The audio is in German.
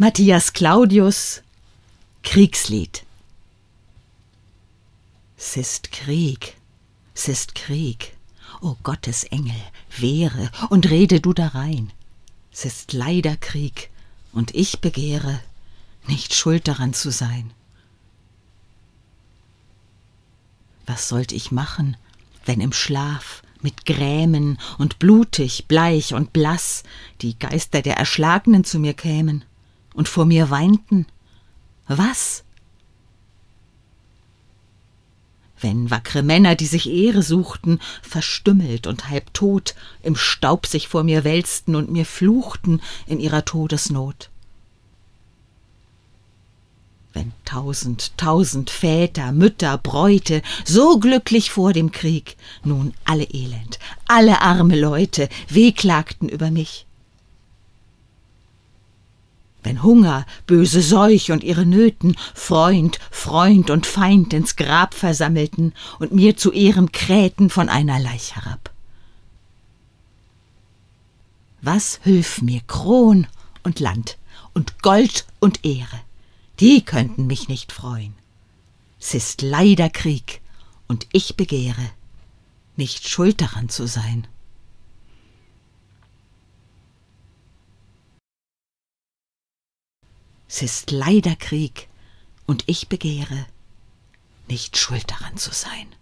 Matthias Claudius Kriegslied S ist Krieg, s ist Krieg, o Gottes Engel, wehre und rede du darein. S ist leider Krieg, und ich begehre, nicht schuld daran zu sein. Was sollt ich machen, wenn im Schlaf mit Grämen und blutig, bleich und blass die Geister der Erschlagenen zu mir kämen? Und vor mir weinten. Was? Wenn wackre Männer, die sich Ehre suchten, verstümmelt und halb tot, im Staub sich vor mir wälzten und mir fluchten in ihrer Todesnot. Wenn tausend, tausend Väter, Mütter, Bräute so glücklich vor dem Krieg nun alle elend, alle arme Leute wehklagten über mich, wenn Hunger, böse Seuch und ihre Nöten Freund, Freund und Feind ins Grab versammelten und mir zu Ehren krähten von einer Leich herab. Was hülf mir Kron und Land und Gold und Ehre? Die könnten mich nicht freuen. S ist leider Krieg, und ich begehre, nicht schuld daran zu sein. S ist leider Krieg, und ich begehre, nicht schuld daran zu sein.